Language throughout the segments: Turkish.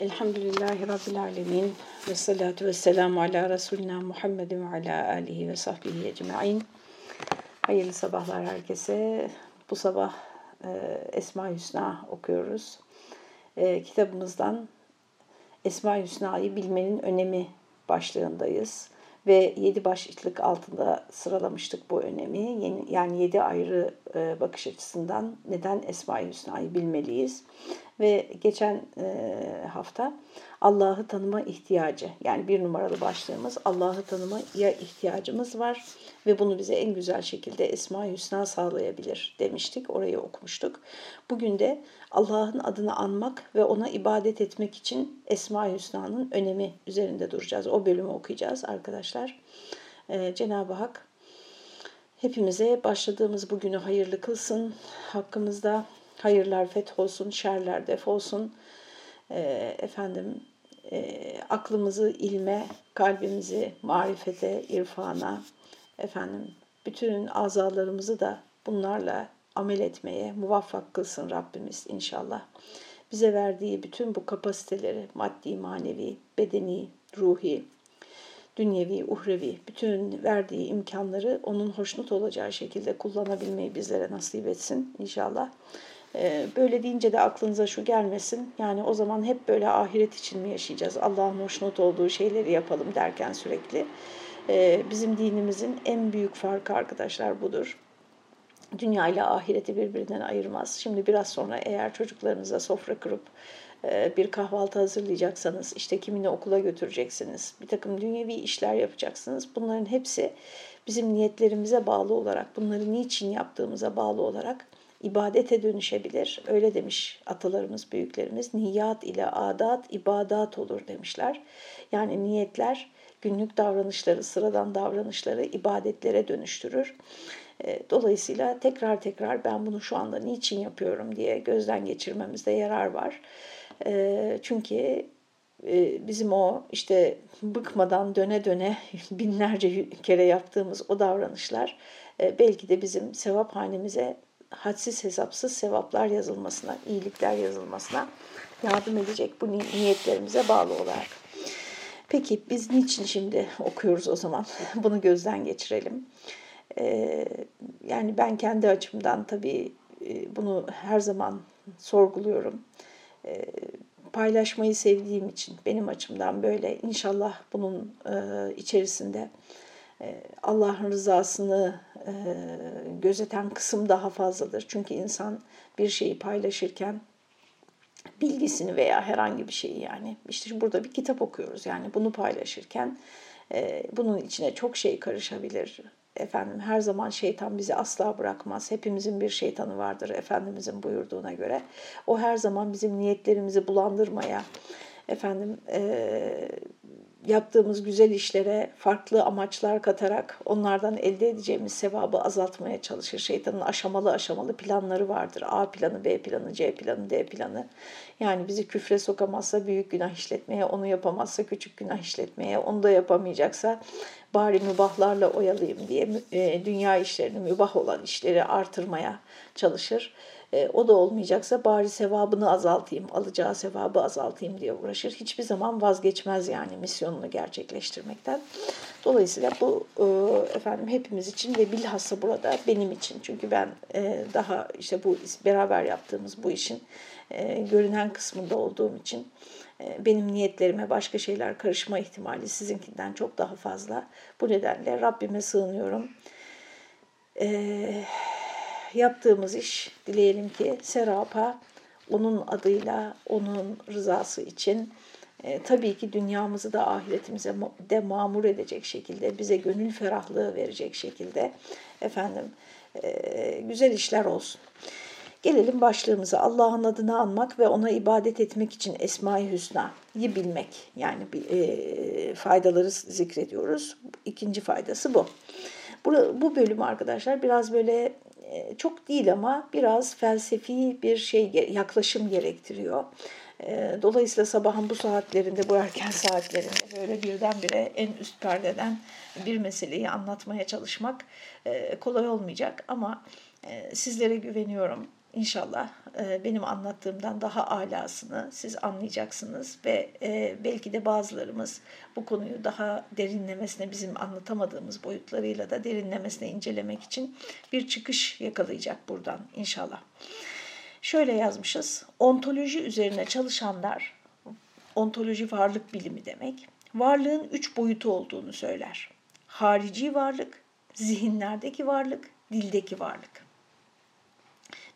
Elhamdülillahi Rabbil Alemin ve salatu ve selamu ala Resulina Muhammedin ve ala alihi ve sahbihi ecma'in. Hayırlı sabahlar herkese. Bu sabah e, Esma Hüsna okuyoruz. E, kitabımızdan Esma Hüsna'yı bilmenin önemi başlığındayız. Ve yedi başlık altında sıralamıştık bu önemi. Yani yedi ayrı e, bakış açısından neden Esma-i Hüsna'yı bilmeliyiz. Ve geçen e, hafta Allah'ı tanıma ihtiyacı yani bir numaralı başlığımız Allah'ı tanımaya ihtiyacımız var ve bunu bize en güzel şekilde Esma-i Hüsna sağlayabilir demiştik. Orayı okumuştuk. Bugün de Allah'ın adını anmak ve ona ibadet etmek için Esma-i Hüsna'nın önemi üzerinde duracağız. O bölümü okuyacağız arkadaşlar. Ee, Cenab-ı Hak hepimize başladığımız bugünü hayırlı kılsın. Hakkımızda hayırlar feth olsun, şerler def olsun. Ee, efendim e, aklımızı ilme, kalbimizi marifete, irfana, efendim bütün azalarımızı da bunlarla amel etmeye muvaffak kılsın Rabbimiz inşallah. Bize verdiği bütün bu kapasiteleri maddi, manevi, bedeni, ruhi, dünyevi, uhrevi, bütün verdiği imkanları onun hoşnut olacağı şekilde kullanabilmeyi bizlere nasip etsin inşallah. Ee, böyle deyince de aklınıza şu gelmesin. Yani o zaman hep böyle ahiret için mi yaşayacağız? Allah'ın hoşnut olduğu şeyleri yapalım derken sürekli. Ee, bizim dinimizin en büyük farkı arkadaşlar budur. Dünya ile ahireti birbirinden ayırmaz. Şimdi biraz sonra eğer çocuklarınıza sofra kurup e, bir kahvaltı hazırlayacaksanız, işte kimini okula götüreceksiniz, bir takım dünyevi işler yapacaksınız. Bunların hepsi bizim niyetlerimize bağlı olarak, bunları niçin yaptığımıza bağlı olarak ibadete dönüşebilir. Öyle demiş atalarımız, büyüklerimiz. Niyat ile adat, ibadat olur demişler. Yani niyetler günlük davranışları, sıradan davranışları ibadetlere dönüştürür. E, dolayısıyla tekrar tekrar ben bunu şu anda niçin yapıyorum diye gözden geçirmemizde yarar var. E, çünkü e, bizim o işte bıkmadan döne döne binlerce kere yaptığımız o davranışlar belki de bizim sevap hanemize hadsiz hesapsız sevaplar yazılmasına, iyilikler yazılmasına yardım edecek bu niyetlerimize bağlı olarak. Peki biz niçin şimdi okuyoruz o zaman? Bunu gözden geçirelim. Ee, yani ben kendi açımdan tabii e, bunu her zaman sorguluyorum. Ee, paylaşmayı sevdiğim için benim açımdan böyle inşallah bunun e, içerisinde Allah'ın rızasını e, gözeten kısım daha fazladır. Çünkü insan bir şeyi paylaşırken bilgisini veya herhangi bir şeyi yani işte burada bir kitap okuyoruz yani bunu paylaşırken e, bunun içine çok şey karışabilir. Efendim her zaman şeytan bizi asla bırakmaz. Hepimizin bir şeytanı vardır Efendimizin buyurduğuna göre. O her zaman bizim niyetlerimizi bulandırmaya, efendim e, yaptığımız güzel işlere farklı amaçlar katarak onlardan elde edeceğimiz sevabı azaltmaya çalışır. Şeytanın aşamalı aşamalı planları vardır. A planı, B planı, C planı, D planı. Yani bizi küfre sokamazsa büyük günah işletmeye, onu yapamazsa küçük günah işletmeye, onu da yapamayacaksa bari mübahlarla oyalayayım diye e, dünya işlerini, mübah olan işleri artırmaya çalışır. E, o da olmayacaksa bari sevabını azaltayım, alacağı sevabı azaltayım diye uğraşır. Hiçbir zaman vazgeçmez yani misyonunu gerçekleştirmekten. Dolayısıyla bu e, efendim hepimiz için ve bilhassa burada benim için. Çünkü ben e, daha işte bu beraber yaptığımız bu işin e, görünen kısmında olduğum için e, benim niyetlerime başka şeyler karışma ihtimali sizinkinden çok daha fazla. Bu nedenle Rabbime sığınıyorum. Eee yaptığımız iş dileyelim ki serapa onun adıyla, onun rızası için e, tabii ki dünyamızı da ahiretimize de mamur edecek şekilde, bize gönül ferahlığı verecek şekilde efendim e, güzel işler olsun. Gelelim başlığımıza. Allah'ın adını anmak ve ona ibadet etmek için Esma-i Hüsna'yı bilmek. Yani e, faydaları zikrediyoruz. İkinci faydası bu. Bu, bölüm arkadaşlar biraz böyle çok değil ama biraz felsefi bir şey yaklaşım gerektiriyor. Dolayısıyla sabahın bu saatlerinde, bu erken saatlerinde böyle birdenbire en üst perdeden bir meseleyi anlatmaya çalışmak kolay olmayacak ama sizlere güveniyorum. İnşallah e, benim anlattığımdan daha alasını siz anlayacaksınız ve e, belki de bazılarımız bu konuyu daha derinlemesine bizim anlatamadığımız boyutlarıyla da derinlemesine incelemek için bir çıkış yakalayacak buradan inşallah. Şöyle yazmışız. Ontoloji üzerine çalışanlar, ontoloji varlık bilimi demek, varlığın üç boyutu olduğunu söyler. Harici varlık, zihinlerdeki varlık, dildeki varlık.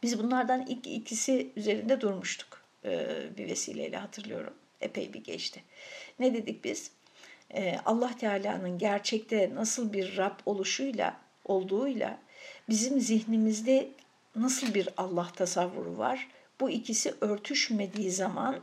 Biz bunlardan ilk ikisi üzerinde durmuştuk e, bir vesileyle hatırlıyorum. Epey bir geçti. Ne dedik biz? E, Allah Teala'nın gerçekte nasıl bir Rab oluşuyla, olduğuyla bizim zihnimizde nasıl bir Allah tasavvuru var? Bu ikisi örtüşmediği zaman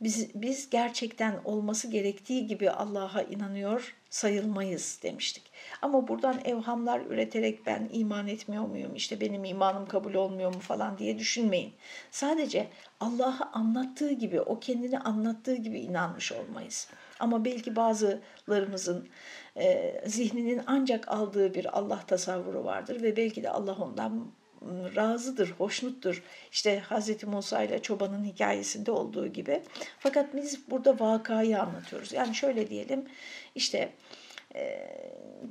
biz, biz gerçekten olması gerektiği gibi Allah'a inanıyor sayılmayız demiştik. Ama buradan evhamlar üreterek ben iman etmiyor muyum, işte benim imanım kabul olmuyor mu falan diye düşünmeyin. Sadece Allah'ı anlattığı gibi, o kendini anlattığı gibi inanmış olmayız. Ama belki bazılarımızın e, zihninin ancak aldığı bir Allah tasavvuru vardır ve belki de Allah ondan razıdır, hoşnuttur. İşte Hz. Musa ile çobanın hikayesinde olduğu gibi. Fakat biz burada vakayı anlatıyoruz. Yani şöyle diyelim işte e,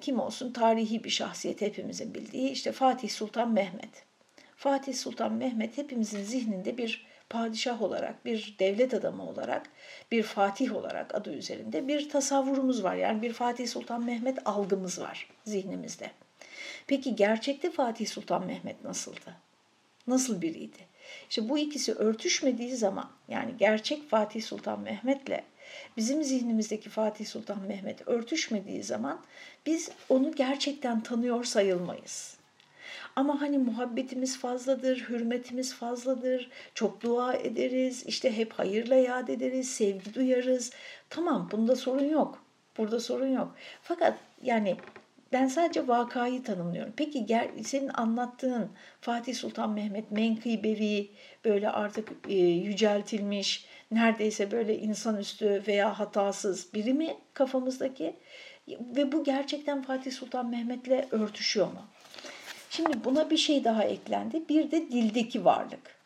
kim olsun tarihi bir şahsiyet hepimizin bildiği işte Fatih Sultan Mehmet. Fatih Sultan Mehmet hepimizin zihninde bir padişah olarak, bir devlet adamı olarak, bir fatih olarak adı üzerinde bir tasavvurumuz var. Yani bir Fatih Sultan Mehmet algımız var zihnimizde. Peki gerçekte Fatih Sultan Mehmet nasıldı? Nasıl biriydi? İşte bu ikisi örtüşmediği zaman yani gerçek Fatih Sultan Mehmet'le bizim zihnimizdeki Fatih Sultan Mehmet örtüşmediği zaman biz onu gerçekten tanıyor sayılmayız. Ama hani muhabbetimiz fazladır, hürmetimiz fazladır, çok dua ederiz, işte hep hayırla yad ederiz, sevgi duyarız. Tamam bunda sorun yok. Burada sorun yok. Fakat yani ben sadece vakayı tanımlıyorum. Peki gel, senin anlattığın Fatih Sultan Mehmet menkıbevi böyle artık e, yüceltilmiş, neredeyse böyle insanüstü veya hatasız biri mi kafamızdaki? Ve bu gerçekten Fatih Sultan Mehmet'le örtüşüyor mu? Şimdi buna bir şey daha eklendi. Bir de dildeki varlık.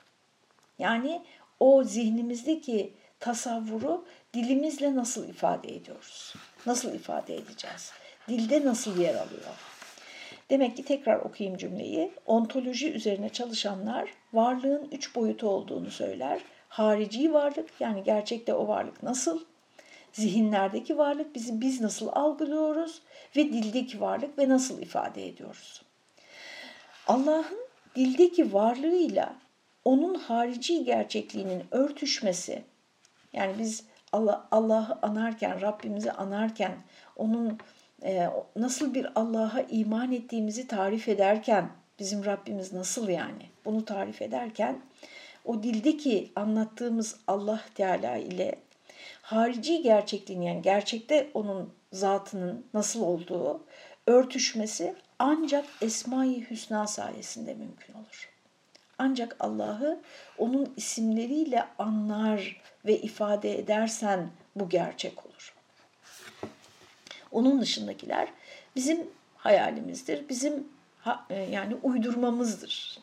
Yani o zihnimizdeki tasavvuru dilimizle nasıl ifade ediyoruz? Nasıl ifade edeceğiz? Dilde nasıl yer alıyor? Demek ki tekrar okuyayım cümleyi. Ontoloji üzerine çalışanlar varlığın üç boyutu olduğunu söyler. Harici varlık yani gerçekte o varlık nasıl? Zihinlerdeki varlık bizi biz nasıl algılıyoruz ve dildeki varlık ve nasıl ifade ediyoruz? Allah'ın dildeki varlığıyla onun harici gerçekliğinin örtüşmesi yani biz Allah Allah'ı anarken, Rabbimizi anarken onun nasıl bir Allah'a iman ettiğimizi tarif ederken bizim Rabbimiz nasıl yani bunu tarif ederken o dildeki anlattığımız Allah Teala ile harici gerçekliğin yani gerçekte onun zatının nasıl olduğu örtüşmesi ancak Esma-i Hüsna sayesinde mümkün olur. Ancak Allah'ı onun isimleriyle anlar ve ifade edersen bu gerçek olur. Onun dışındakiler bizim hayalimizdir, bizim e, yani uydurmamızdır.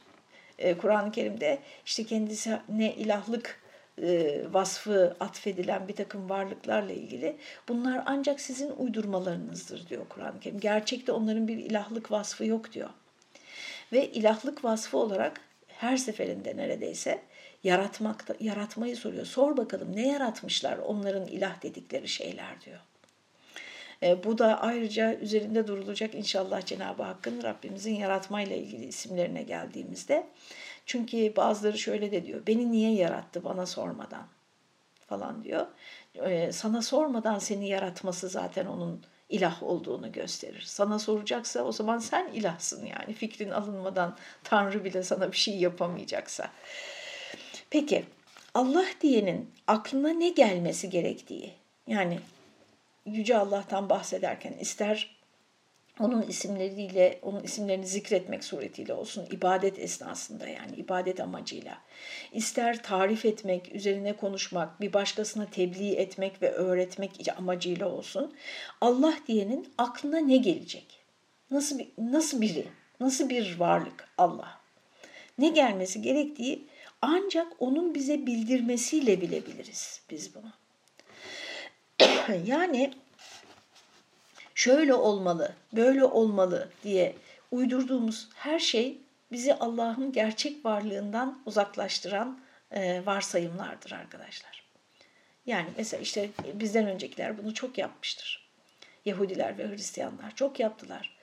E, Kur'an-ı Kerim'de işte kendisine ilahlık e, vasfı atfedilen bir takım varlıklarla ilgili bunlar ancak sizin uydurmalarınızdır diyor Kur'an-ı Kerim. Gerçekte onların bir ilahlık vasfı yok diyor. Ve ilahlık vasfı olarak her seferinde neredeyse yaratmakta, yaratmayı soruyor. Sor bakalım ne yaratmışlar onların ilah dedikleri şeyler diyor. E, bu da ayrıca üzerinde durulacak inşallah Cenab-ı Hakk'ın Rabbimizin yaratmayla ilgili isimlerine geldiğimizde. Çünkü bazıları şöyle de diyor, beni niye yarattı bana sormadan falan diyor. E, sana sormadan seni yaratması zaten onun ilah olduğunu gösterir. Sana soracaksa o zaman sen ilahsın yani fikrin alınmadan Tanrı bile sana bir şey yapamayacaksa. Peki Allah diyenin aklına ne gelmesi gerektiği yani Yüce Allah'tan bahsederken ister onun isimleriyle, onun isimlerini zikretmek suretiyle olsun ibadet esnasında yani ibadet amacıyla. ister tarif etmek, üzerine konuşmak, bir başkasına tebliğ etmek ve öğretmek amacıyla olsun. Allah diyenin aklına ne gelecek? Nasıl bir, nasıl biri? Nasıl bir varlık Allah? ne gelmesi gerektiği ancak onun bize bildirmesiyle bilebiliriz biz bunu. yani şöyle olmalı, böyle olmalı diye uydurduğumuz her şey bizi Allah'ın gerçek varlığından uzaklaştıran e, varsayımlardır arkadaşlar. Yani mesela işte bizden öncekiler bunu çok yapmıştır. Yahudiler ve Hristiyanlar çok yaptılar.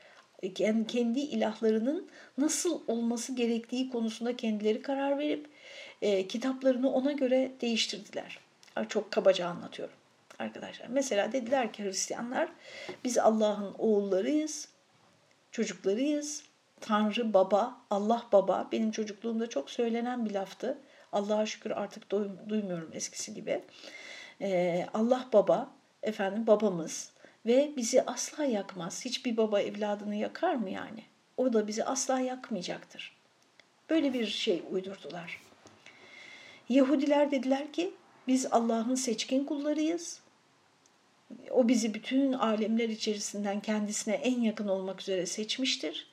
E, kendi ilahlarının nasıl olması gerektiği konusunda kendileri karar verip e, kitaplarını ona göre değiştirdiler. Çok kabaca anlatıyorum arkadaşlar. Mesela dediler ki Hristiyanlar biz Allah'ın oğullarıyız, çocuklarıyız. Tanrı baba, Allah baba benim çocukluğumda çok söylenen bir laftı. Allah'a şükür artık duymuyorum eskisi gibi. Ee, Allah baba, efendim babamız ve bizi asla yakmaz. Hiçbir baba evladını yakar mı yani? O da bizi asla yakmayacaktır. Böyle bir şey uydurdular. Yahudiler dediler ki biz Allah'ın seçkin kullarıyız. O bizi bütün alemler içerisinden kendisine en yakın olmak üzere seçmiştir.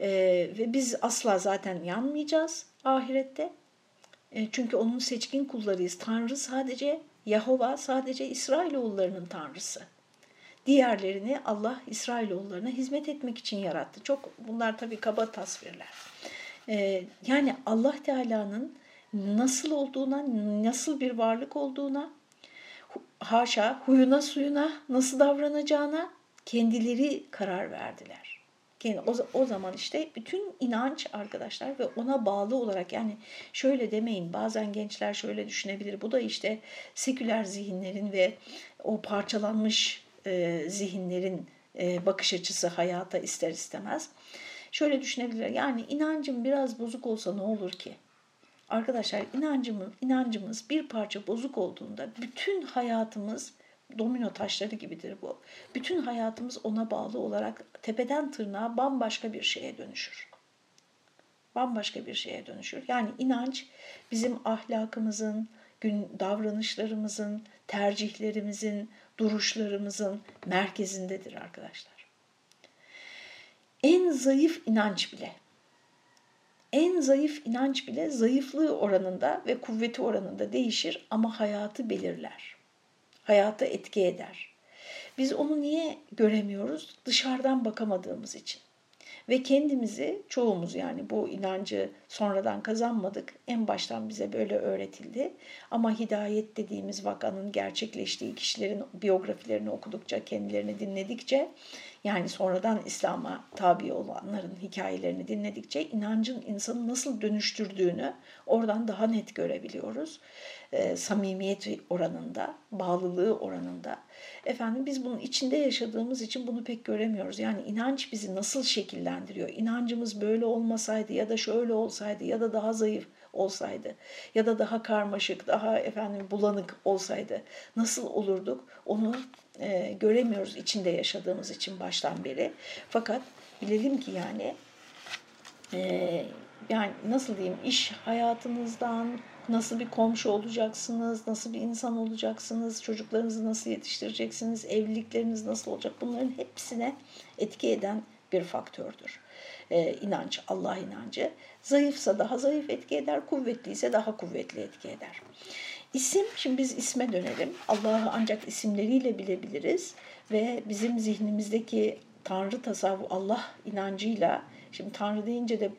Ee, ve biz asla zaten yanmayacağız ahirette. E, çünkü onun seçkin kullarıyız. Tanrı sadece Yahova sadece İsrailoğullarının tanrısı. Diğerlerini Allah İsrailoğullarına hizmet etmek için yarattı. Çok bunlar tabii kaba tasvirler. Ee, yani Allah Teala'nın nasıl olduğuna, nasıl bir varlık olduğuna, haşa huyuna suyuna nasıl davranacağına kendileri karar verdiler. O, o zaman işte bütün inanç arkadaşlar ve ona bağlı olarak yani şöyle demeyin bazen gençler şöyle düşünebilir. Bu da işte seküler zihinlerin ve o parçalanmış e, zihinlerin e, bakış açısı hayata ister istemez. Şöyle düşünebilirler yani inancım biraz bozuk olsa ne olur ki? Arkadaşlar inancımız, inancımız bir parça bozuk olduğunda bütün hayatımız domino taşları gibidir bu. Bütün hayatımız ona bağlı olarak tepeden tırnağa bambaşka bir şeye dönüşür. Bambaşka bir şeye dönüşür. Yani inanç bizim ahlakımızın, gün davranışlarımızın, tercihlerimizin, duruşlarımızın merkezindedir arkadaşlar. En zayıf inanç bile en zayıf inanç bile zayıflığı oranında ve kuvveti oranında değişir ama hayatı belirler. Hayata etki eder. Biz onu niye göremiyoruz? Dışarıdan bakamadığımız için. Ve kendimizi çoğumuz yani bu inancı sonradan kazanmadık. En baştan bize böyle öğretildi. Ama hidayet dediğimiz vakanın gerçekleştiği kişilerin biyografilerini okudukça, kendilerini dinledikçe yani sonradan İslam'a tabi olanların hikayelerini dinledikçe inancın insanı nasıl dönüştürdüğünü oradan daha net görebiliyoruz. E, samimiyet oranında, bağlılığı oranında. Efendim biz bunun içinde yaşadığımız için bunu pek göremiyoruz. Yani inanç bizi nasıl şekillendiriyor? İnancımız böyle olmasaydı ya da şöyle olsaydı ya da daha zayıf olsaydı ya da daha karmaşık, daha efendim bulanık olsaydı nasıl olurduk? Onu e, göremiyoruz içinde yaşadığımız için baştan beri. Fakat bilelim ki yani e, yani nasıl diyeyim iş hayatınızdan nasıl bir komşu olacaksınız, nasıl bir insan olacaksınız, çocuklarınızı nasıl yetiştireceksiniz, evlilikleriniz nasıl olacak bunların hepsine etki eden bir faktördür. Ee, inanç, Allah inancı. Zayıfsa daha zayıf etki eder, kuvvetliyse daha kuvvetli etki eder. İsim, şimdi biz isme dönelim. Allah'ı ancak isimleriyle bilebiliriz ve bizim zihnimizdeki Tanrı tasavvur, Allah inancıyla, şimdi Tanrı deyince de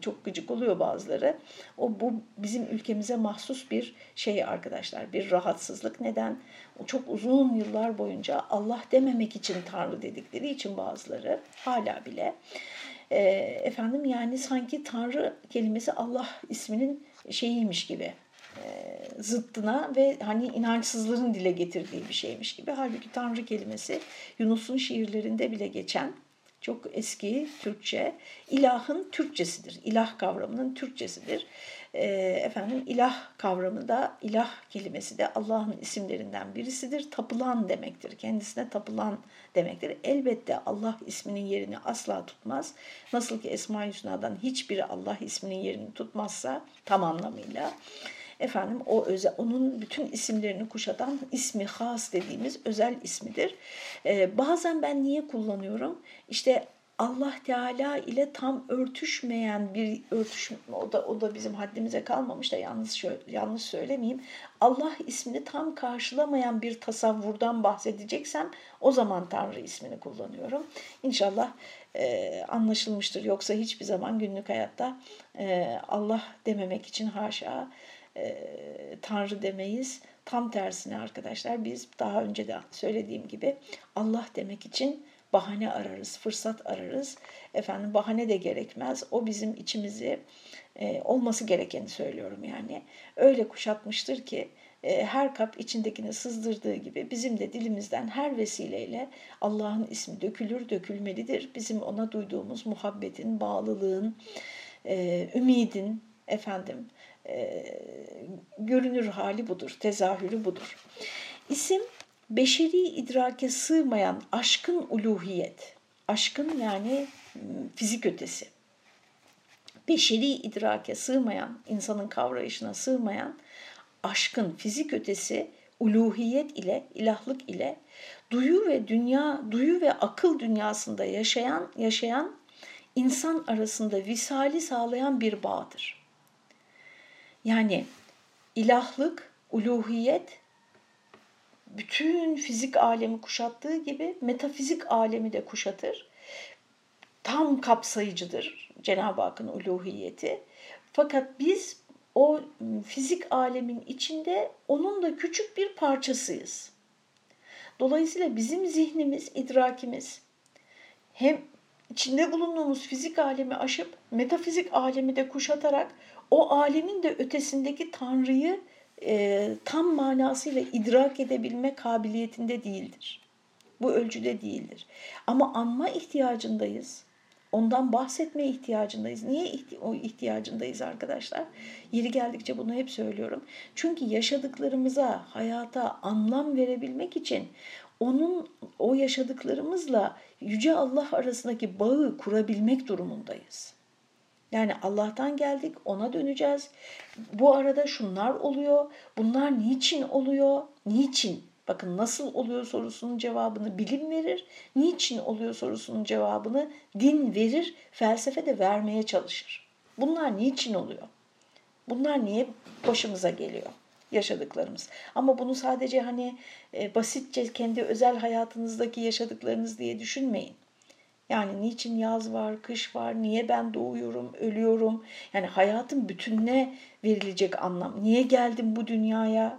çok gıcık oluyor bazıları. O bu bizim ülkemize mahsus bir şey arkadaşlar, bir rahatsızlık. Neden? O çok uzun yıllar boyunca Allah dememek için Tanrı dedikleri için bazıları hala bile e, efendim yani sanki Tanrı kelimesi Allah isminin şeyiymiş gibi e, zıttına ve hani inançsızların dile getirdiği bir şeymiş gibi. Halbuki Tanrı kelimesi Yunus'un şiirlerinde bile geçen çok eski Türkçe ilahın Türkçesidir. İlah kavramının Türkçesidir. E, efendim ilah kavramı da ilah kelimesi de Allah'ın isimlerinden birisidir. Tapılan demektir. Kendisine tapılan demektir. Elbette Allah isminin yerini asla tutmaz. Nasıl ki Esma-i Hüsna'dan hiçbiri Allah isminin yerini tutmazsa tam anlamıyla efendim o özel onun bütün isimlerini kuşatan ismi has dediğimiz özel ismidir. Ee, bazen ben niye kullanıyorum? İşte Allah Teala ile tam örtüşmeyen bir örtüş o da o da bizim haddimize kalmamış da yanlış yanlış söylemeyeyim. Allah ismini tam karşılamayan bir tasavvurdan bahsedeceksem o zaman Tanrı ismini kullanıyorum. İnşallah e, anlaşılmıştır. Yoksa hiçbir zaman günlük hayatta e, Allah dememek için haşa e, Tanrı demeyiz. Tam tersine arkadaşlar biz daha önce de söylediğim gibi Allah demek için bahane ararız, fırsat ararız. Efendim bahane de gerekmez. O bizim içimizi e, olması gerekeni söylüyorum yani. Öyle kuşatmıştır ki e, her kap içindekini sızdırdığı gibi bizim de dilimizden her vesileyle Allah'ın ismi dökülür, dökülmelidir. Bizim ona duyduğumuz muhabbetin, bağlılığın, e, ümidin, efendim e, görünür hali budur, tezahürü budur. İsim beşeri idrake sığmayan aşkın uluhiyet, aşkın yani fizik ötesi, beşeri idrake sığmayan, insanın kavrayışına sığmayan aşkın fizik ötesi uluhiyet ile, ilahlık ile duyu ve dünya, duyu ve akıl dünyasında yaşayan yaşayan insan arasında visali sağlayan bir bağdır. Yani ilahlık, uluhiyet bütün fizik alemi kuşattığı gibi metafizik alemi de kuşatır. Tam kapsayıcıdır Cenab-ı Hakk'ın uluhiyeti. Fakat biz o fizik alemin içinde onun da küçük bir parçasıyız. Dolayısıyla bizim zihnimiz, idrakimiz hem içinde bulunduğumuz fizik alemi aşıp metafizik alemi de kuşatarak o alemin de ötesindeki Tanrı'yı e, tam manasıyla idrak edebilme kabiliyetinde değildir. Bu ölçüde değildir. Ama anma ihtiyacındayız. Ondan bahsetmeye ihtiyacındayız. Niye ihti o ihtiyacındayız arkadaşlar? Yeri geldikçe bunu hep söylüyorum. Çünkü yaşadıklarımıza, hayata anlam verebilmek için onun o yaşadıklarımızla yüce Allah arasındaki bağı kurabilmek durumundayız. Yani Allah'tan geldik, ona döneceğiz. Bu arada şunlar oluyor. Bunlar niçin oluyor? Niçin? Bakın nasıl oluyor sorusunun cevabını bilim verir. Niçin oluyor sorusunun cevabını din verir. Felsefe de vermeye çalışır. Bunlar niçin oluyor? Bunlar niye başımıza geliyor? yaşadıklarımız. Ama bunu sadece hani e, basitçe kendi özel hayatınızdaki yaşadıklarınız diye düşünmeyin. Yani niçin yaz var, kış var, niye ben doğuyorum, ölüyorum? Yani hayatın bütününe verilecek anlam. Niye geldim bu dünyaya?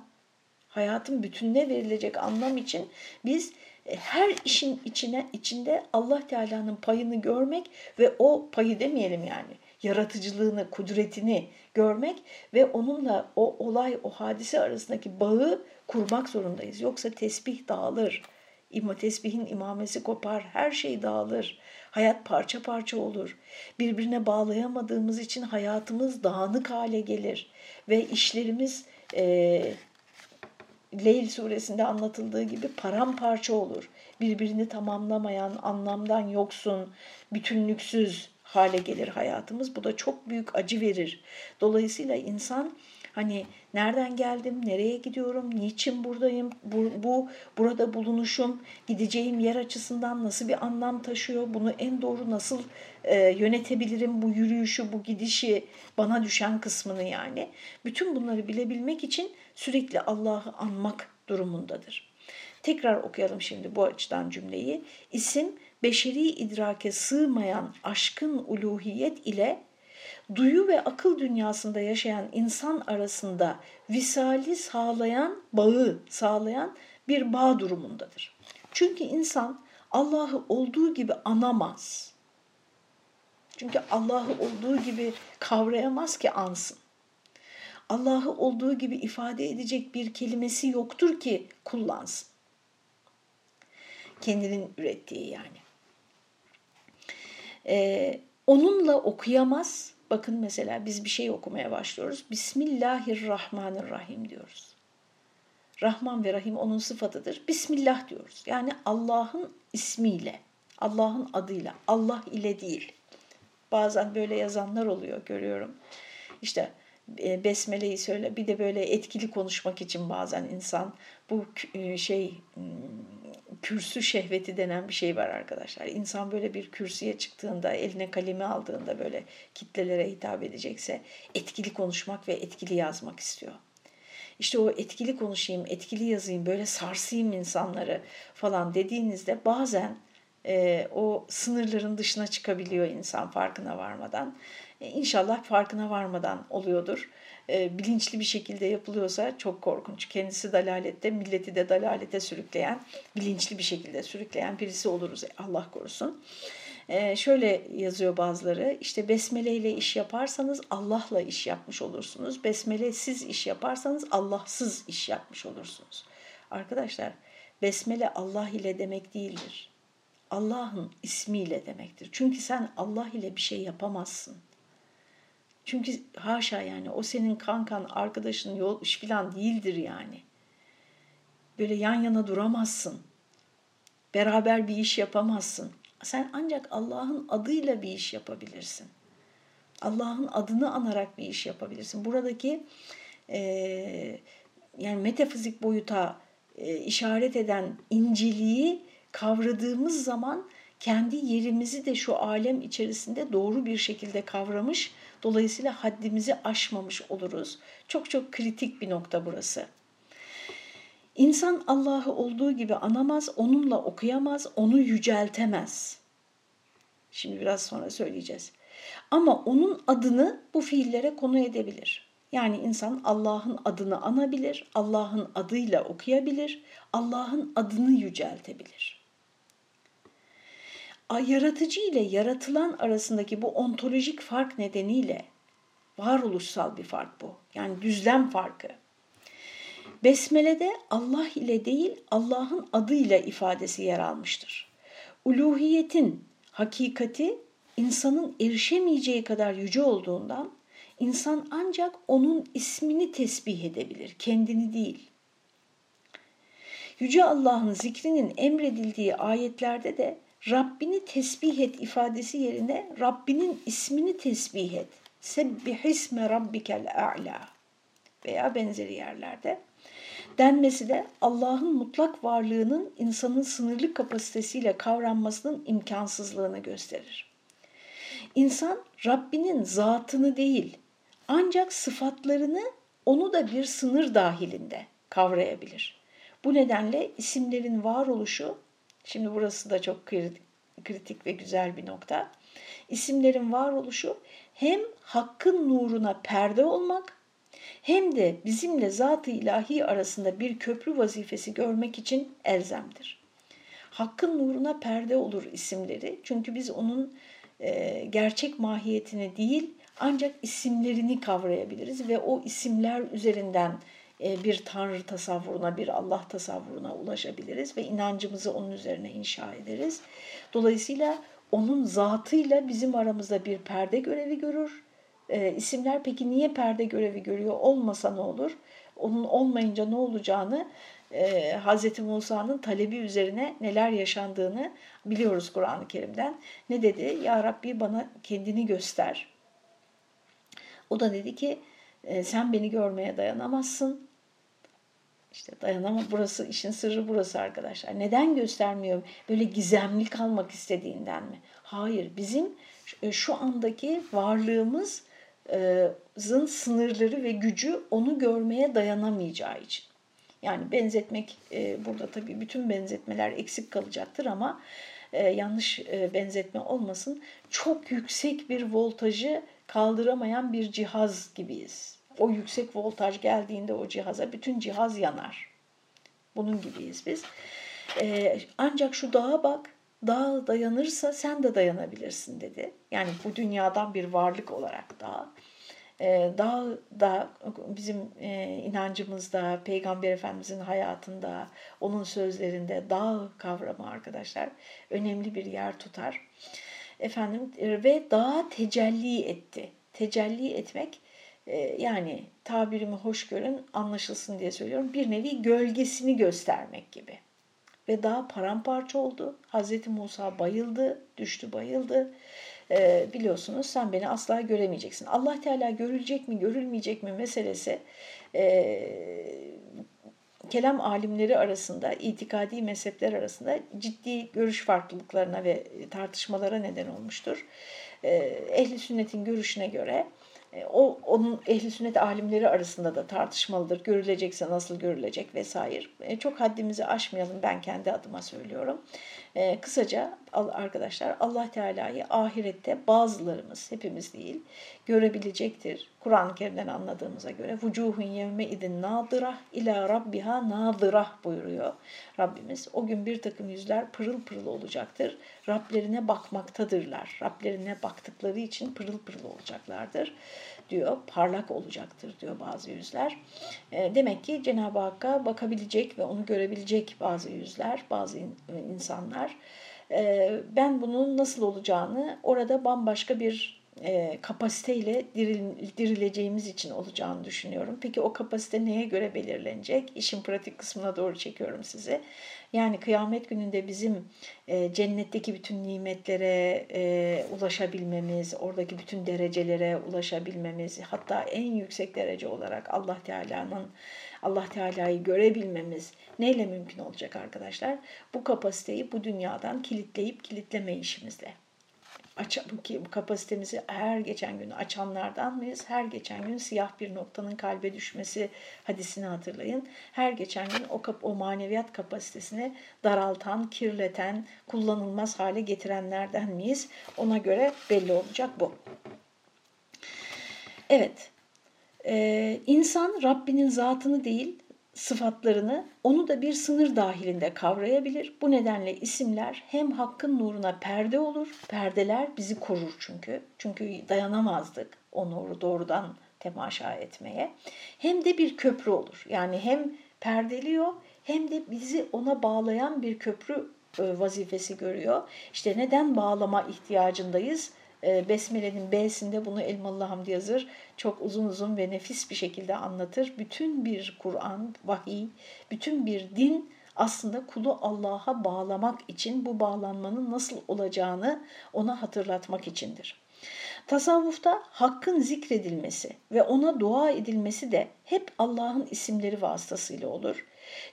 Hayatın bütününe verilecek anlam için biz e, her işin içine içinde Allah Teala'nın payını görmek ve o payı demeyelim yani yaratıcılığını, kudretini görmek ve onunla o olay, o hadise arasındaki bağı kurmak zorundayız. Yoksa tesbih dağılır. İma tesbihin imamesi kopar, her şey dağılır. Hayat parça parça olur. Birbirine bağlayamadığımız için hayatımız dağınık hale gelir. Ve işlerimiz e, Leyl suresinde anlatıldığı gibi paramparça olur. Birbirini tamamlamayan, anlamdan yoksun, bütünlüksüz hale gelir hayatımız. Bu da çok büyük acı verir. Dolayısıyla insan Hani nereden geldim, nereye gidiyorum, niçin buradayım, bu, bu burada bulunuşum, gideceğim yer açısından nasıl bir anlam taşıyor, bunu en doğru nasıl e, yönetebilirim bu yürüyüşü, bu gidişi, bana düşen kısmını yani. Bütün bunları bilebilmek için sürekli Allah'ı anmak durumundadır. Tekrar okuyalım şimdi bu açıdan cümleyi. İsim beşeri idrake sığmayan aşkın uluhiyet ile duyu ve akıl dünyasında yaşayan insan arasında visali sağlayan, bağı sağlayan bir bağ durumundadır. Çünkü insan Allah'ı olduğu gibi anamaz. Çünkü Allah'ı olduğu gibi kavrayamaz ki ansın. Allah'ı olduğu gibi ifade edecek bir kelimesi yoktur ki kullansın. Kendinin ürettiği yani. Ee, onunla okuyamaz, Bakın mesela biz bir şey okumaya başlıyoruz. Bismillahirrahmanirrahim diyoruz. Rahman ve Rahim onun sıfatıdır. Bismillah diyoruz. Yani Allah'ın ismiyle, Allah'ın adıyla, Allah ile değil. Bazen böyle yazanlar oluyor görüyorum. İşte e, besmeleyi söyle bir de böyle etkili konuşmak için bazen insan bu e, şey kürsü şehveti denen bir şey var arkadaşlar. İnsan böyle bir kürsüye çıktığında, eline kalemi aldığında böyle kitlelere hitap edecekse etkili konuşmak ve etkili yazmak istiyor. İşte o etkili konuşayım, etkili yazayım, böyle sarsayım insanları falan dediğinizde bazen e, o sınırların dışına çıkabiliyor insan farkına varmadan. E, inşallah farkına varmadan oluyordur. E, bilinçli bir şekilde yapılıyorsa çok korkunç. Kendisi dalalette, milleti de dalalete sürükleyen, bilinçli bir şekilde sürükleyen birisi oluruz Allah korusun. Şöyle yazıyor bazıları işte besmele ile iş yaparsanız Allah'la iş yapmış olursunuz. Besmele siz iş yaparsanız Allahsız iş yapmış olursunuz. Arkadaşlar besmele Allah ile demek değildir. Allah'ın ismiyle demektir. Çünkü sen Allah ile bir şey yapamazsın. Çünkü haşa yani o senin kankan, arkadaşın, yol iş filan değildir yani. Böyle yan yana duramazsın. Beraber bir iş yapamazsın. Sen ancak Allah'ın adıyla bir iş yapabilirsin. Allah'ın adını anarak bir iş yapabilirsin. Buradaki e, yani metafizik boyuta e, işaret eden inceliği kavradığımız zaman kendi yerimizi de şu alem içerisinde doğru bir şekilde kavramış, dolayısıyla haddimizi aşmamış oluruz. Çok çok kritik bir nokta burası. İnsan Allah'ı olduğu gibi anamaz, onunla okuyamaz, onu yüceltemez. Şimdi biraz sonra söyleyeceğiz. Ama onun adını bu fiillere konu edebilir. Yani insan Allah'ın adını anabilir, Allah'ın adıyla okuyabilir, Allah'ın adını yüceltebilir. Yaratıcı ile yaratılan arasındaki bu ontolojik fark nedeniyle varoluşsal bir fark bu. Yani düzlem farkı. Besmele'de Allah ile değil Allah'ın adıyla ifadesi yer almıştır. Uluhiyetin hakikati insanın erişemeyeceği kadar yüce olduğundan insan ancak onun ismini tesbih edebilir, kendini değil. Yüce Allah'ın zikrinin emredildiği ayetlerde de Rabbini tesbih et ifadesi yerine Rabbinin ismini tesbih et. Sebbihisme rabbikel a'la veya benzeri yerlerde denmesi de Allah'ın mutlak varlığının insanın sınırlı kapasitesiyle kavranmasının imkansızlığını gösterir. İnsan Rabbinin zatını değil ancak sıfatlarını onu da bir sınır dahilinde kavrayabilir. Bu nedenle isimlerin varoluşu, şimdi burası da çok kritik ve güzel bir nokta. İsimlerin varoluşu hem hakkın nuruna perde olmak hem de bizimle zat-ı ilahi arasında bir köprü vazifesi görmek için elzemdir. Hakkın nuruna perde olur isimleri. Çünkü biz onun e, gerçek mahiyetini değil ancak isimlerini kavrayabiliriz ve o isimler üzerinden bir tanrı tasavvuruna, bir Allah tasavvuruna ulaşabiliriz ve inancımızı onun üzerine inşa ederiz. Dolayısıyla onun zatıyla bizim aramızda bir perde görevi görür e, isimler peki niye perde görevi görüyor olmasa ne olur? Onun olmayınca ne olacağını e, Hz. Musa'nın talebi üzerine neler yaşandığını biliyoruz Kur'an-ı Kerim'den. Ne dedi? Ya Rabbi bana kendini göster. O da dedi ki e, sen beni görmeye dayanamazsın. İşte dayanama burası işin sırrı burası arkadaşlar. Neden göstermiyor? Böyle gizemli kalmak istediğinden mi? Hayır bizim şu andaki varlığımız zın sınırları ve gücü onu görmeye dayanamayacağı için. Yani benzetmek burada tabii bütün benzetmeler eksik kalacaktır ama yanlış benzetme olmasın. Çok yüksek bir voltajı kaldıramayan bir cihaz gibiyiz. O yüksek voltaj geldiğinde o cihaza bütün cihaz yanar. Bunun gibiyiz biz. ancak şu dağa bak, dağ dayanırsa sen de dayanabilirsin dedi. Yani bu dünyadan bir varlık olarak dağ. Ee, dağ da bizim e, inancımızda, Peygamber Efendimizin hayatında, onun sözlerinde dağ kavramı arkadaşlar önemli bir yer tutar. Efendim e, ve dağa tecelli etti. Tecelli etmek yani tabirimi hoş görün anlaşılsın diye söylüyorum. Bir nevi gölgesini göstermek gibi ve daha paramparça oldu. Hazreti Musa bayıldı, düştü bayıldı. Ee, biliyorsunuz sen beni asla göremeyeceksin. Allah Teala görülecek mi görülmeyecek mi meselesi e, kelam alimleri arasında, itikadi mezhepler arasında ciddi görüş farklılıklarına ve tartışmalara neden olmuştur. Ee, ehli sünnetin görüşüne göre o onun ehli sünnet alimleri arasında da tartışmalıdır. Görülecekse nasıl görülecek vesaire. E, çok haddimizi aşmayalım ben kendi adıma söylüyorum. E, kısaca arkadaşlar Allah Teala'yı ahirette bazılarımız hepimiz değil görebilecektir. Kur'an-ı Kerim'den anladığımıza göre vucuhun yevme idin nadırah ila rabbiha nadırah buyuruyor Rabbimiz. O gün bir takım yüzler pırıl pırıl olacaktır. Rablerine bakmaktadırlar. Rablerine baktıkları için pırıl pırıl olacaklardır diyor. Parlak olacaktır diyor bazı yüzler. E, demek ki Cenab-ı Hakk'a bakabilecek ve onu görebilecek bazı yüzler, bazı insanlar. E, ben bunun nasıl olacağını orada bambaşka bir e, kapasiteyle diril, dirileceğimiz için olacağını düşünüyorum. Peki o kapasite neye göre belirlenecek? İşin pratik kısmına doğru çekiyorum sizi. Yani kıyamet gününde bizim e, cennetteki bütün nimetlere e, ulaşabilmemiz, oradaki bütün derecelere ulaşabilmemiz, hatta en yüksek derece olarak Allah Teala'nın Allah Teala'yı görebilmemiz neyle mümkün olacak arkadaşlar? Bu kapasiteyi bu dünyadan kilitleyip kilitleme işimizle aç, bu kapasitemizi her geçen gün açanlardan mıyız? Her geçen gün siyah bir noktanın kalbe düşmesi hadisini hatırlayın. Her geçen gün o, kap, o maneviyat kapasitesini daraltan, kirleten, kullanılmaz hale getirenlerden miyiz? Ona göre belli olacak bu. Evet, ee, insan Rabbinin zatını değil, sıfatlarını onu da bir sınır dahilinde kavrayabilir. Bu nedenle isimler hem hakkın nuruna perde olur, perdeler bizi korur çünkü. Çünkü dayanamazdık o nuru doğrudan temaşa etmeye. Hem de bir köprü olur. Yani hem perdeliyor hem de bizi ona bağlayan bir köprü e, vazifesi görüyor. İşte neden bağlama ihtiyacındayız? E, Besmele'nin B'sinde bunu Elmalı Hamdi yazır. Çok uzun uzun ve nefis bir şekilde anlatır. Bütün bir Kur'an, vahiy, bütün bir din aslında kulu Allah'a bağlamak için bu bağlanmanın nasıl olacağını ona hatırlatmak içindir. Tasavvufta hakkın zikredilmesi ve ona dua edilmesi de hep Allah'ın isimleri vasıtasıyla olur.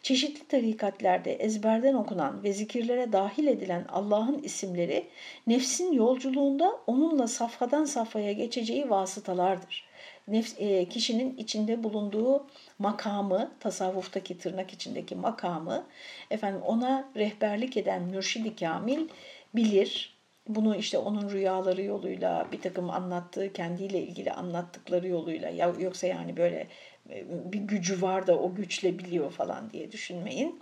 Çeşitli tarikatlerde ezberden okunan ve zikirlere dahil edilen Allah'ın isimleri nefsin yolculuğunda onunla safhadan safhaya geçeceği vasıtalardır. Nefs, e, kişinin içinde bulunduğu makamı, tasavvuftaki tırnak içindeki makamı, efendim ona rehberlik eden mürşidi kamil bilir, bunu işte onun rüyaları yoluyla bir takım anlattığı kendiyle ilgili anlattıkları yoluyla ya yoksa yani böyle bir gücü var da o güçle biliyor falan diye düşünmeyin.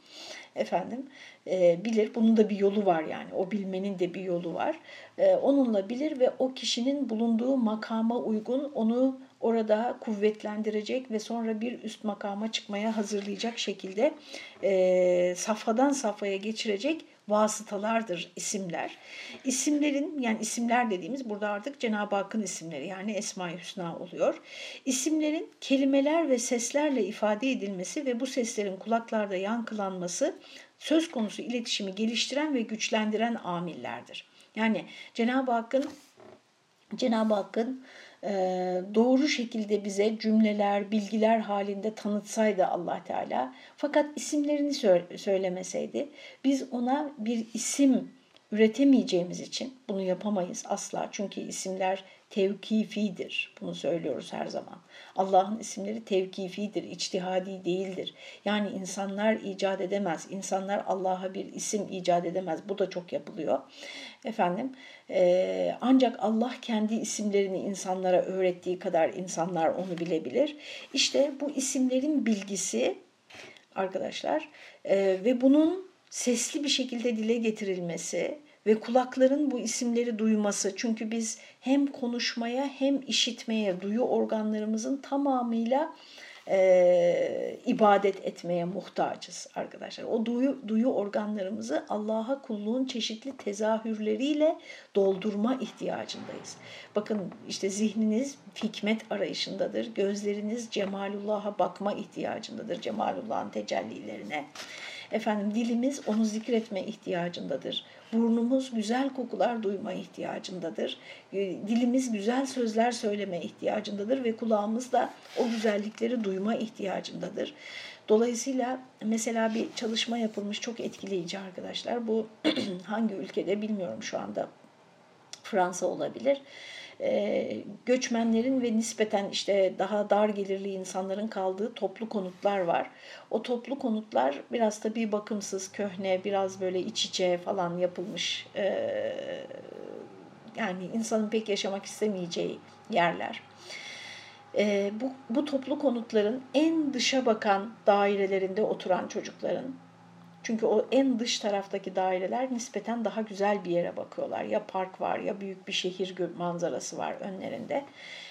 Efendim e, bilir bunun da bir yolu var yani o bilmenin de bir yolu var. E, onunla bilir ve o kişinin bulunduğu makama uygun onu orada kuvvetlendirecek ve sonra bir üst makama çıkmaya hazırlayacak şekilde e, safhadan safhaya geçirecek vasıtalardır isimler. İsimlerin yani isimler dediğimiz burada artık Cenab-ı Hakk'ın isimleri yani Esma-i Hüsna oluyor. İsimlerin kelimeler ve seslerle ifade edilmesi ve bu seslerin kulaklarda yankılanması söz konusu iletişimi geliştiren ve güçlendiren amillerdir. Yani Cenab-ı Hakk'ın Cenab-ı Hakk'ın doğru şekilde bize cümleler, bilgiler halinde tanıtsaydı Allah Teala fakat isimlerini söylemeseydi biz ona bir isim üretemeyeceğimiz için bunu yapamayız asla. Çünkü isimler tevkifidir. Bunu söylüyoruz her zaman. Allah'ın isimleri tevkifidir, içtihadi değildir. Yani insanlar icat edemez. İnsanlar Allah'a bir isim icat edemez. Bu da çok yapılıyor. Efendim e, ancak Allah kendi isimlerini insanlara öğrettiği kadar insanlar onu bilebilir. İşte bu isimlerin bilgisi arkadaşlar e, ve bunun sesli bir şekilde dile getirilmesi ve kulakların bu isimleri duyması. Çünkü biz hem konuşmaya hem işitmeye duyu organlarımızın tamamıyla e, ibadet etmeye muhtacız arkadaşlar. O duyu, duyu organlarımızı Allah'a kulluğun çeşitli tezahürleriyle doldurma ihtiyacındayız. Bakın işte zihniniz hikmet arayışındadır. Gözleriniz Cemalullah'a bakma ihtiyacındadır. Cemalullah'ın tecellilerine. Efendim dilimiz onu zikretme ihtiyacındadır. Burnumuz güzel kokular duyma ihtiyacındadır. Ee, dilimiz güzel sözler söyleme ihtiyacındadır ve kulağımız da o güzellikleri duyma ihtiyacındadır. Dolayısıyla mesela bir çalışma yapılmış çok etkileyici arkadaşlar. Bu hangi ülkede bilmiyorum şu anda. Fransa olabilir e, göçmenlerin ve nispeten işte daha dar gelirli insanların kaldığı toplu konutlar var. O toplu konutlar biraz da bir bakımsız, köhne, biraz böyle iç içe falan yapılmış. E, yani insanın pek yaşamak istemeyeceği yerler. E, bu, bu toplu konutların en dışa bakan dairelerinde oturan çocukların çünkü o en dış taraftaki daireler nispeten daha güzel bir yere bakıyorlar. Ya park var ya büyük bir şehir manzarası var önlerinde.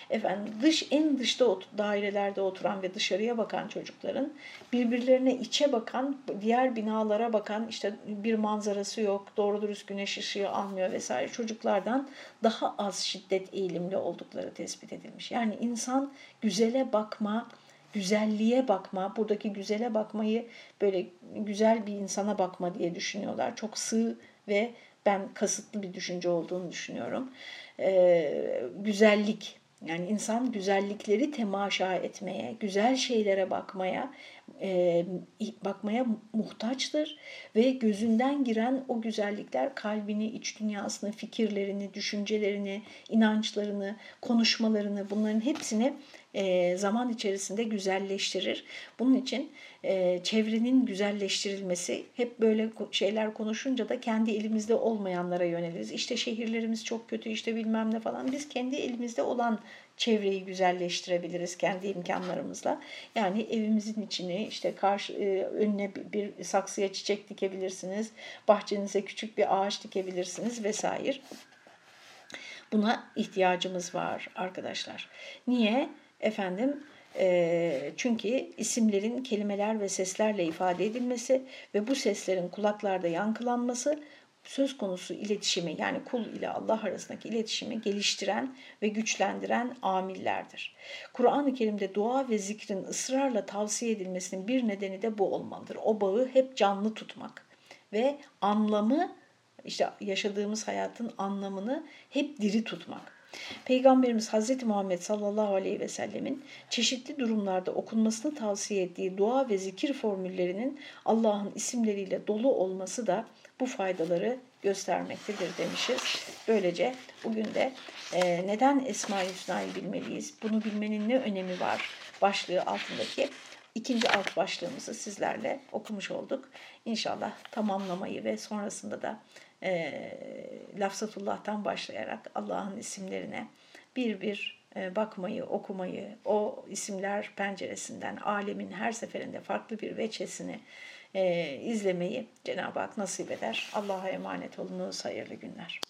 Efendim dış en dışta dairelerde oturan ve dışarıya bakan çocukların birbirlerine içe bakan, diğer binalara bakan işte bir manzarası yok, doğru dürüst güneş ışığı almıyor vesaire çocuklardan daha az şiddet eğilimli oldukları tespit edilmiş. Yani insan güzele bakma, güzelliğe bakma, buradaki güzele bakmayı böyle güzel bir insana bakma diye düşünüyorlar. Çok sığ ve ben kasıtlı bir düşünce olduğunu düşünüyorum. Ee, güzellik, yani insan güzellikleri temaşa etmeye, güzel şeylere bakmaya, e, bakmaya muhtaçtır ve gözünden giren o güzellikler kalbini, iç dünyasını, fikirlerini, düşüncelerini, inançlarını, konuşmalarını bunların hepsini e, zaman içerisinde güzelleştirir. Bunun için e, çevrenin güzelleştirilmesi hep böyle şeyler konuşunca da kendi elimizde olmayanlara yöneliriz. İşte şehirlerimiz çok kötü işte bilmem ne falan. Biz kendi elimizde olan çevreyi güzelleştirebiliriz kendi imkanlarımızla. Yani evimizin içini işte karşı e, önüne bir, bir saksıya çiçek dikebilirsiniz. Bahçenize küçük bir ağaç dikebilirsiniz vesaire. Buna ihtiyacımız var arkadaşlar. Niye? Efendim çünkü isimlerin kelimeler ve seslerle ifade edilmesi ve bu seslerin kulaklarda yankılanması söz konusu iletişimi yani kul ile Allah arasındaki iletişimi geliştiren ve güçlendiren amillerdir. Kur'an-ı Kerim'de dua ve zikrin ısrarla tavsiye edilmesinin bir nedeni de bu olmalıdır. O bağı hep canlı tutmak ve anlamı işte yaşadığımız hayatın anlamını hep diri tutmak. Peygamberimiz Hz. Muhammed sallallahu aleyhi ve sellemin çeşitli durumlarda okunmasını tavsiye ettiği dua ve zikir formüllerinin Allah'ın isimleriyle dolu olması da bu faydaları göstermektedir demişiz. Böylece bugün de e, neden Esma-i Hüsna'yı bilmeliyiz, bunu bilmenin ne önemi var başlığı altındaki ikinci alt başlığımızı sizlerle okumuş olduk. İnşallah tamamlamayı ve sonrasında da e, Lafzatullah'tan başlayarak Allah'ın isimlerine bir bir e, bakmayı, okumayı, o isimler penceresinden alemin her seferinde farklı bir veçesini e, izlemeyi Cenab-ı Hak nasip eder. Allah'a emanet olunuz, hayırlı günler.